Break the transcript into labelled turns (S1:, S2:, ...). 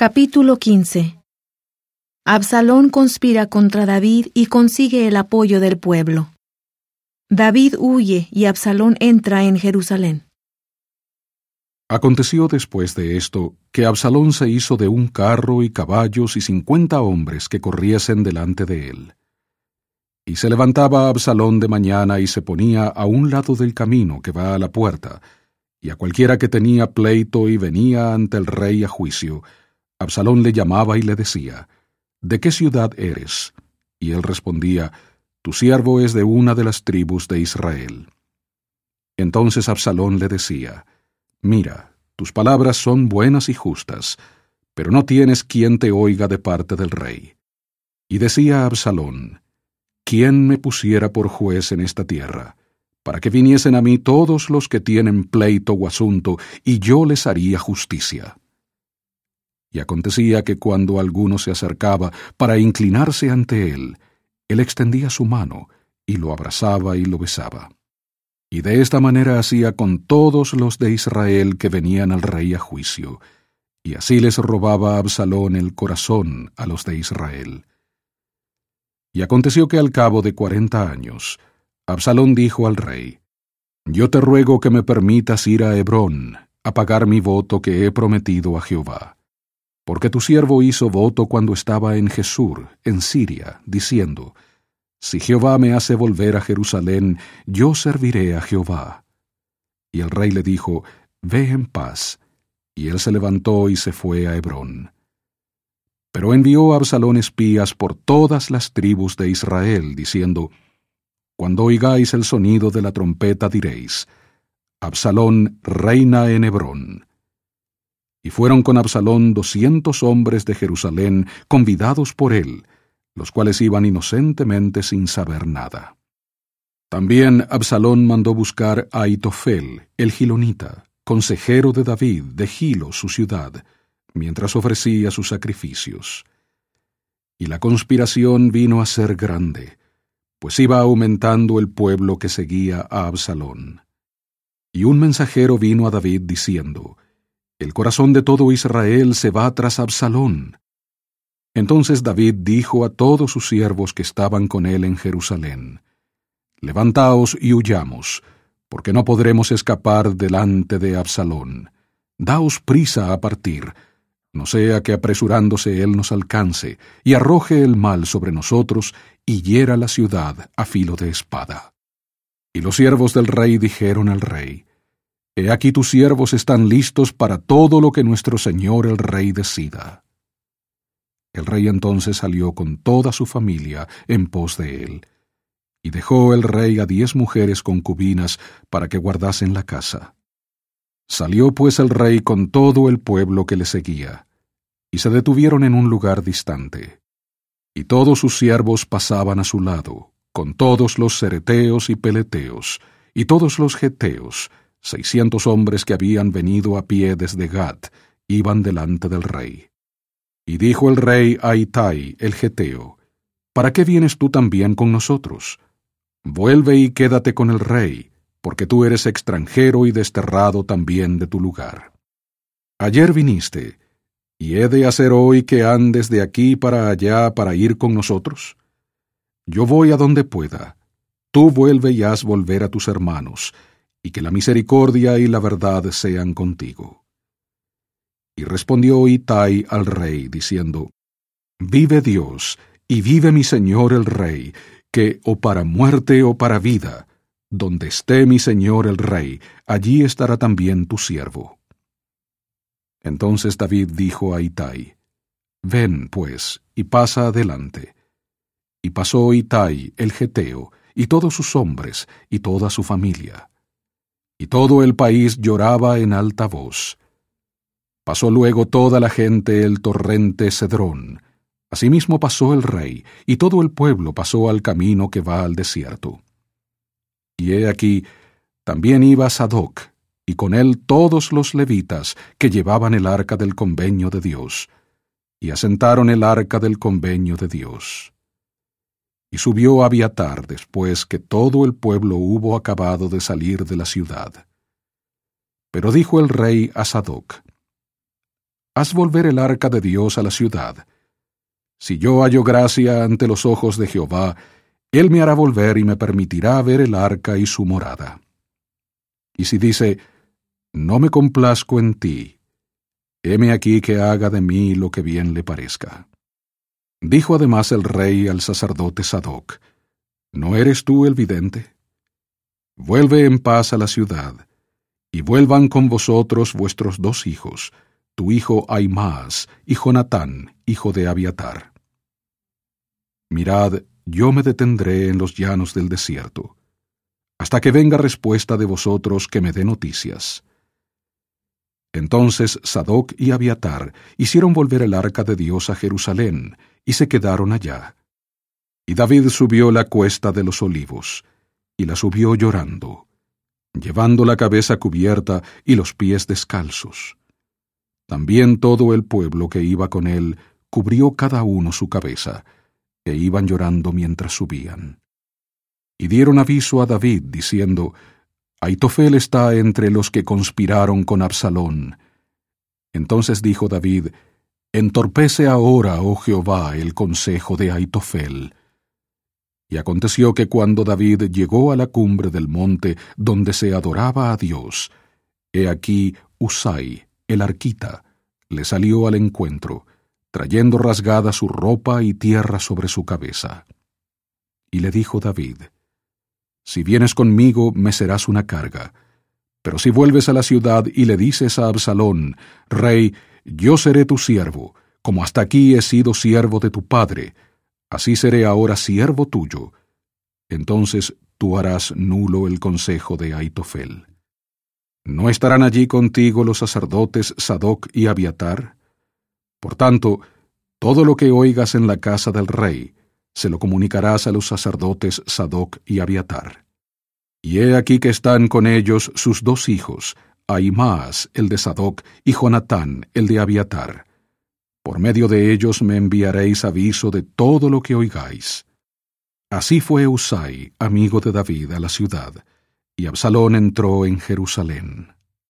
S1: Capítulo 15 Absalón conspira contra David y consigue el apoyo del pueblo. David huye y Absalón entra en Jerusalén.
S2: Aconteció después de esto que Absalón se hizo de un carro y caballos y cincuenta hombres que corriesen delante de él. Y se levantaba Absalón de mañana y se ponía a un lado del camino que va a la puerta, y a cualquiera que tenía pleito y venía ante el rey a juicio, Absalón le llamaba y le decía, ¿De qué ciudad eres? Y él respondía, Tu siervo es de una de las tribus de Israel. Entonces Absalón le decía, Mira, tus palabras son buenas y justas, pero no tienes quien te oiga de parte del rey. Y decía Absalón, ¿quién me pusiera por juez en esta tierra? Para que viniesen a mí todos los que tienen pleito o asunto, y yo les haría justicia. Y acontecía que cuando alguno se acercaba para inclinarse ante él, él extendía su mano, y lo abrazaba y lo besaba. Y de esta manera hacía con todos los de Israel que venían al rey a juicio, y así les robaba Absalón el corazón a los de Israel. Y aconteció que al cabo de cuarenta años, Absalón dijo al rey, Yo te ruego que me permitas ir a Hebrón, a pagar mi voto que he prometido a Jehová. Porque tu siervo hizo voto cuando estaba en Jesur, en Siria, diciendo, si Jehová me hace volver a Jerusalén, yo serviré a Jehová. Y el rey le dijo, Ve en paz. Y él se levantó y se fue a Hebrón. Pero envió a Absalón espías por todas las tribus de Israel, diciendo, Cuando oigáis el sonido de la trompeta diréis, Absalón reina en Hebrón. Y fueron con Absalón doscientos hombres de Jerusalén, convidados por él, los cuales iban inocentemente sin saber nada. También Absalón mandó buscar a Aitofel, el gilonita, consejero de David, de Gilo, su ciudad, mientras ofrecía sus sacrificios. Y la conspiración vino a ser grande, pues iba aumentando el pueblo que seguía a Absalón. Y un mensajero vino a David diciendo, El corazón de todo Israel se va tras Absalón. Entonces David dijo a todos sus siervos que estaban con él en Jerusalén, Levantaos y huyamos, porque no podremos escapar delante de Absalón. Daos prisa a partir, no sea que apresurándose él nos alcance, y arroje el mal sobre nosotros, y hiera la ciudad a filo de espada. Y los siervos del rey dijeron al rey, He aquí tus siervos están listos para todo lo que nuestro señor el rey decida. El rey entonces salió con toda su familia en pos de él, y dejó el rey a diez mujeres concubinas para que guardasen la casa. Salió pues el rey con todo el pueblo que le seguía, y se detuvieron en un lugar distante. Y todos sus siervos pasaban a su lado, con todos los cereteos y peleteos, y todos los geteos, seiscientos hombres que habían venido a pie desde Gat, iban delante del rey. Y dijo el rey a Itai, el geteo, ¿Para qué vienes tú también con nosotros? Vuelve y quédate con el rey, porque tú eres extranjero y desterrado también de tu lugar. Ayer viniste, ¿y he de hacer hoy que andes de aquí para allá para ir con nosotros? Yo voy a donde pueda. Tú vuelve y haz volver a tus hermanos, y que la misericordia y la verdad sean contigo. Y respondió Itai al rey, diciendo, Vive Dios, y vive mi señor el rey, que o para muerte o para vida, donde esté mi señor el rey, allí estará también tu siervo. Entonces David dijo a Itai, Ven, pues, y pasa adelante. Y pasó Itai el Geteo, y todos sus hombres, y toda su familia. Y todo el país lloraba en alta voz, Pasó luego toda la gente el torrente Cedrón. Asimismo pasó el rey, y todo el pueblo pasó al camino que va al desierto. Y he aquí, también iba Sadoc, y con él todos los levitas que llevaban el arca del convenio de Dios, y asentaron el arca del convenio de Dios. Y subió Abiatar después que todo el pueblo hubo acabado de salir de la ciudad. Pero dijo el rey a Sadoc, haz volver el arca de Dios a la ciudad. Si yo hallo gracia ante los ojos de Jehová, él me hará volver y me permitirá ver el arca y su morada. Y si dice, No me complazco en ti, heme aquí que haga de mí lo que bien le parezca. Dijo además el rey al sacerdote Sadoc, ¿No eres tú el vidente? Vuelve en paz a la ciudad, y vuelvan con vosotros vuestros dos hijos, tu hijo Aimaas y Jonatán, hijo de Abiatar. Mirad, yo me detendré en los llanos del desierto, hasta que venga respuesta de vosotros que me dé noticias. Entonces Sadoc y Abiatar hicieron volver el arca de Dios a Jerusalén, y se quedaron allá. Y David subió la cuesta de los olivos, y la subió llorando, llevando la cabeza cubierta y los pies descalzos. También todo el pueblo que iba con él cubrió cada uno su cabeza, e iban llorando mientras subían. Y dieron aviso a David, diciendo, Aitofel está entre los que conspiraron con Absalón. Entonces dijo David, Entorpece ahora, oh Jehová, el consejo de Aitofel. Y aconteció que cuando David llegó a la cumbre del monte donde se adoraba a Dios, he aquí Usai, el arquita, le salió al encuentro, trayendo rasgada su ropa y tierra sobre su cabeza. Y le dijo David, Si vienes conmigo me serás una carga, pero si vuelves a la ciudad y le dices a Absalón, Rey, yo seré tu siervo, como hasta aquí he sido siervo de tu padre, así seré ahora siervo tuyo. Entonces tú harás nulo el consejo de Aitofel. ¿No estarán allí contigo los sacerdotes Sadoc y Abiatar? Por tanto, todo lo que oigas en la casa del rey, se lo comunicarás a los sacerdotes Sadoc y Abiatar. Y he aquí que están con ellos sus dos hijos, Ahimaas, el de Sadoc, y Jonatán, el de Abiatar. Por medio de ellos me enviaréis aviso de todo lo que oigáis. Así fue Usai, amigo de David, a la ciudad, y Absalón entró en Jerusalén.